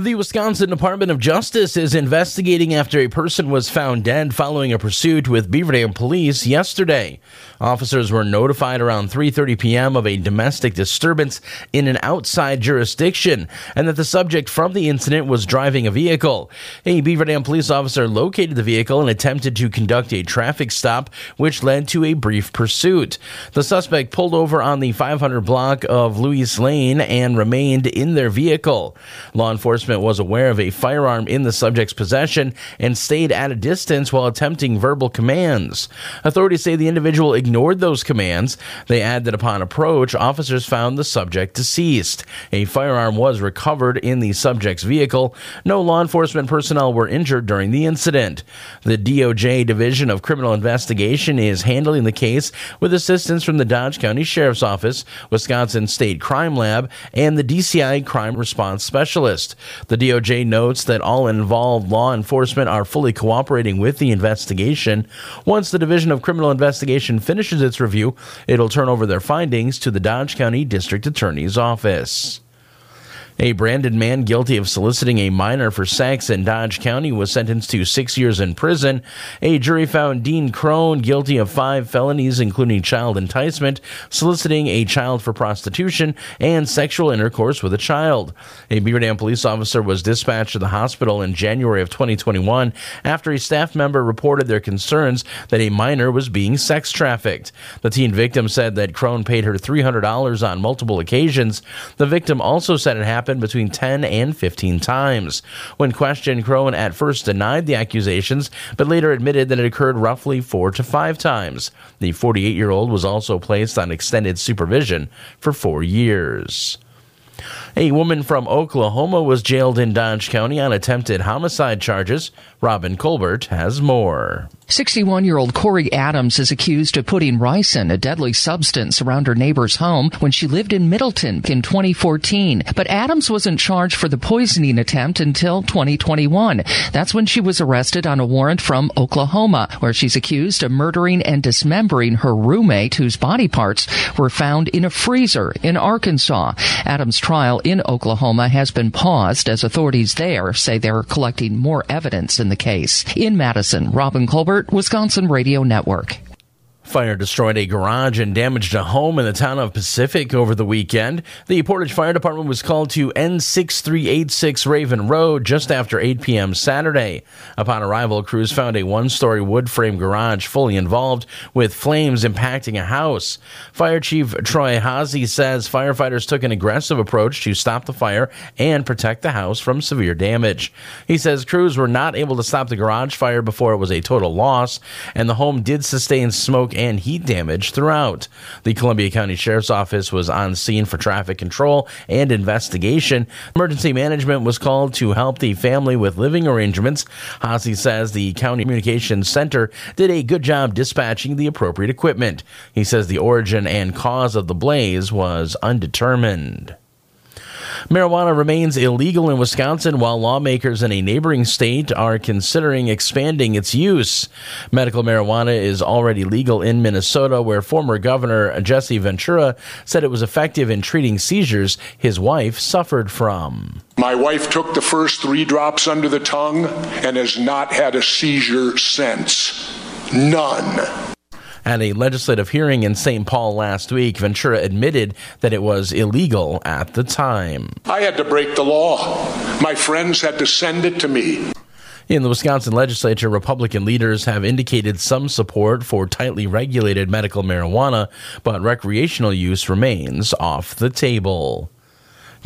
The Wisconsin Department of Justice is investigating after a person was found dead following a pursuit with Beaver Dam police yesterday. Officers were notified around 3:30 p.m. of a domestic disturbance in an outside jurisdiction and that the subject from the incident was driving a vehicle. A Beaver Dam police officer located the vehicle and attempted to conduct a traffic stop which led to a brief pursuit. The suspect pulled over on the 500 block of Louis Lane and remained in their vehicle. Law enforcement was aware of a firearm in the subject's possession and stayed at a distance while attempting verbal commands. Authorities say the individual ignored those commands. They add that upon approach, officers found the subject deceased. A firearm was recovered in the subject's vehicle. No law enforcement personnel were injured during the incident. The DOJ Division of Criminal Investigation is handling the case with assistance from the Dodge County Sheriff's Office, Wisconsin State Crime Lab, and the DCI Crime Response Specialist. The DOJ notes that all involved law enforcement are fully cooperating with the investigation. Once the Division of Criminal Investigation finishes its review, it'll turn over their findings to the Dodge County District Attorney's Office. A Brandon man guilty of soliciting a minor for sex in Dodge County was sentenced to six years in prison. A jury found Dean Crone guilty of five felonies, including child enticement, soliciting a child for prostitution, and sexual intercourse with a child. A Beaver Dam police officer was dispatched to the hospital in January of 2021 after a staff member reported their concerns that a minor was being sex trafficked. The teen victim said that Crone paid her $300 on multiple occasions. The victim also said it happened happened between 10 and 15 times. When questioned, Crone at first denied the accusations, but later admitted that it occurred roughly four to five times. The 48 year old was also placed on extended supervision for four years. A woman from Oklahoma was jailed in Dodge County on attempted homicide charges. Robin Colbert has more. 61 year old Corey Adams is accused of putting ricin, a deadly substance, around her neighbor's home when she lived in Middleton in 2014. But Adams wasn't charged for the poisoning attempt until 2021. That's when she was arrested on a warrant from Oklahoma, where she's accused of murdering and dismembering her roommate, whose body parts were found in a freezer in Arkansas. Adams' trial in Oklahoma has been paused as authorities there say they're collecting more evidence in the case. In Madison, Robin Colbert, Wisconsin Radio Network. Fire destroyed a garage and damaged a home in the town of Pacific over the weekend. The Portage Fire Department was called to N6386 Raven Road just after 8 p.m. Saturday. Upon arrival, crews found a one story wood frame garage fully involved with flames impacting a house. Fire Chief Troy Hazy says firefighters took an aggressive approach to stop the fire and protect the house from severe damage. He says crews were not able to stop the garage fire before it was a total loss, and the home did sustain smoke and heat damage throughout. The Columbia County Sheriff's Office was on scene for traffic control and investigation. Emergency management was called to help the family with living arrangements. Hazy says the County Communications Center did a good job dispatching the appropriate equipment. He says the origin and cause of the blaze was undetermined. Marijuana remains illegal in Wisconsin while lawmakers in a neighboring state are considering expanding its use. Medical marijuana is already legal in Minnesota, where former Governor Jesse Ventura said it was effective in treating seizures his wife suffered from. My wife took the first three drops under the tongue and has not had a seizure since. None. At a legislative hearing in St. Paul last week, Ventura admitted that it was illegal at the time. I had to break the law. My friends had to send it to me. In the Wisconsin legislature, Republican leaders have indicated some support for tightly regulated medical marijuana, but recreational use remains off the table.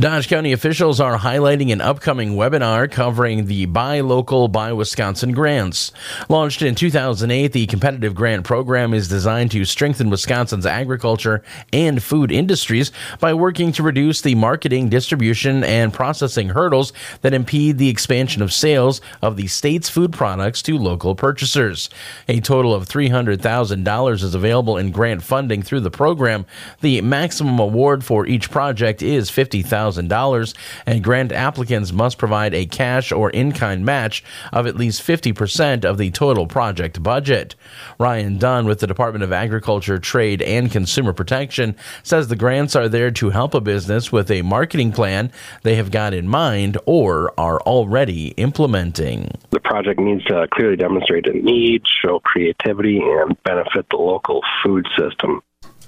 Dodge County officials are highlighting an upcoming webinar covering the Buy Local, Buy Wisconsin grants. Launched in 2008, the competitive grant program is designed to strengthen Wisconsin's agriculture and food industries by working to reduce the marketing, distribution, and processing hurdles that impede the expansion of sales of the state's food products to local purchasers. A total of $300,000 is available in grant funding through the program. The maximum award for each project is $50,000. $100,000, and grant applicants must provide a cash or in kind match of at least 50% of the total project budget. Ryan Dunn with the Department of Agriculture, Trade, and Consumer Protection says the grants are there to help a business with a marketing plan they have got in mind or are already implementing. The project needs to clearly demonstrate a need, show creativity, and benefit the local food system.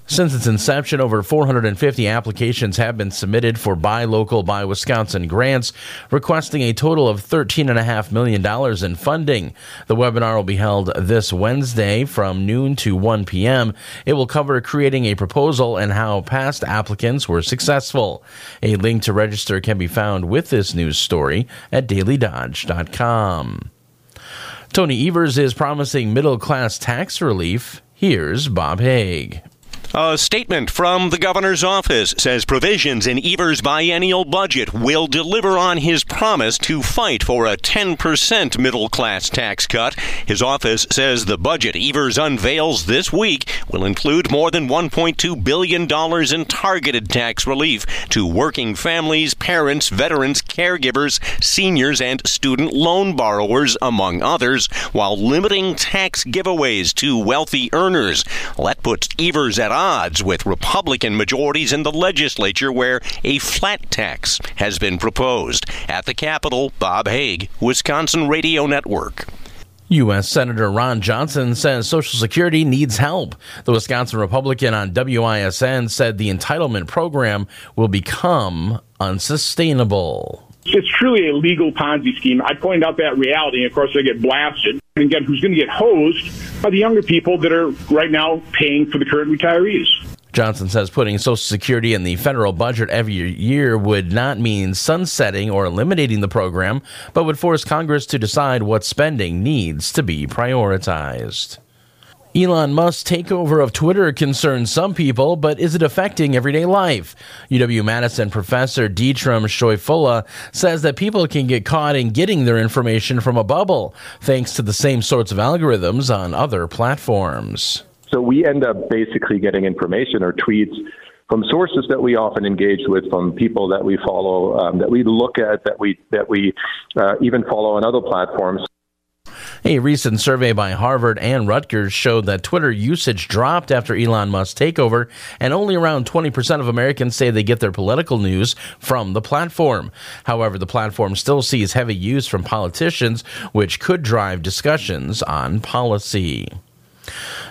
Since its inception, over 450 applications have been submitted for Buy Local, Buy Wisconsin grants, requesting a total of $13.5 million in funding. The webinar will be held this Wednesday from noon to 1 p.m. It will cover creating a proposal and how past applicants were successful. A link to register can be found with this news story at dailydodge.com. Tony Evers is promising middle class tax relief. Here's Bob Hague. A statement from the governor's office says provisions in Evers' biennial budget will deliver on his promise to fight for a 10% middle class tax cut. His office says the budget Evers unveils this week will include more than $1.2 billion in targeted tax relief to working families, parents, veterans, caregivers, seniors, and student loan borrowers, among others, while limiting tax giveaways to wealthy earners. Well, that puts Evers at odds with Republican majorities in the legislature where a flat tax has been proposed. At the Capitol, Bob Hague, Wisconsin Radio Network. U.S. Senator Ron Johnson says Social Security needs help. The Wisconsin Republican on WISN said the entitlement program will become unsustainable. It's truly a legal Ponzi scheme. I point out that reality, and of course, they get blasted. And again, who's going to get hosed by the younger people that are right now paying for the current retirees? Johnson says putting Social Security in the federal budget every year would not mean sunsetting or eliminating the program, but would force Congress to decide what spending needs to be prioritized. Elon Musk's takeover of Twitter concerns some people, but is it affecting everyday life? UW Madison professor Dietram Scheufele says that people can get caught in getting their information from a bubble, thanks to the same sorts of algorithms on other platforms. So we end up basically getting information or tweets from sources that we often engage with, from people that we follow, um, that we look at, that we that we uh, even follow on other platforms. A recent survey by Harvard and Rutgers showed that Twitter usage dropped after Elon Musk's takeover, and only around 20% of Americans say they get their political news from the platform. However, the platform still sees heavy use from politicians, which could drive discussions on policy.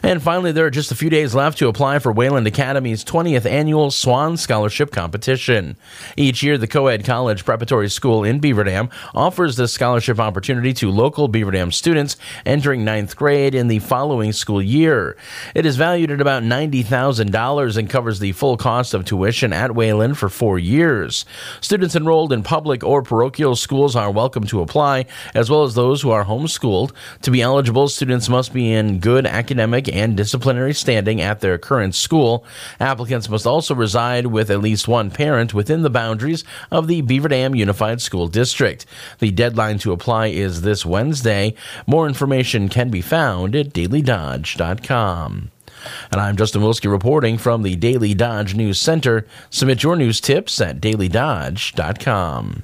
And finally, there are just a few days left to apply for Wayland Academy's 20th annual Swan Scholarship Competition. Each year, the Coed College Preparatory School in Beaver Dam offers this scholarship opportunity to local Beaver Dam students entering ninth grade in the following school year. It is valued at about $90,000 and covers the full cost of tuition at Wayland for four years. Students enrolled in public or parochial schools are welcome to apply, as well as those who are homeschooled. To be eligible, students must be in good academic and disciplinary standing at their current school. Applicants must also reside with at least one parent within the boundaries of the Beaver Dam Unified School District. The deadline to apply is this Wednesday. More information can be found at dailydodge.com. And I'm Justin Wilski reporting from the Daily Dodge News Center. Submit your news tips at dailydodge.com.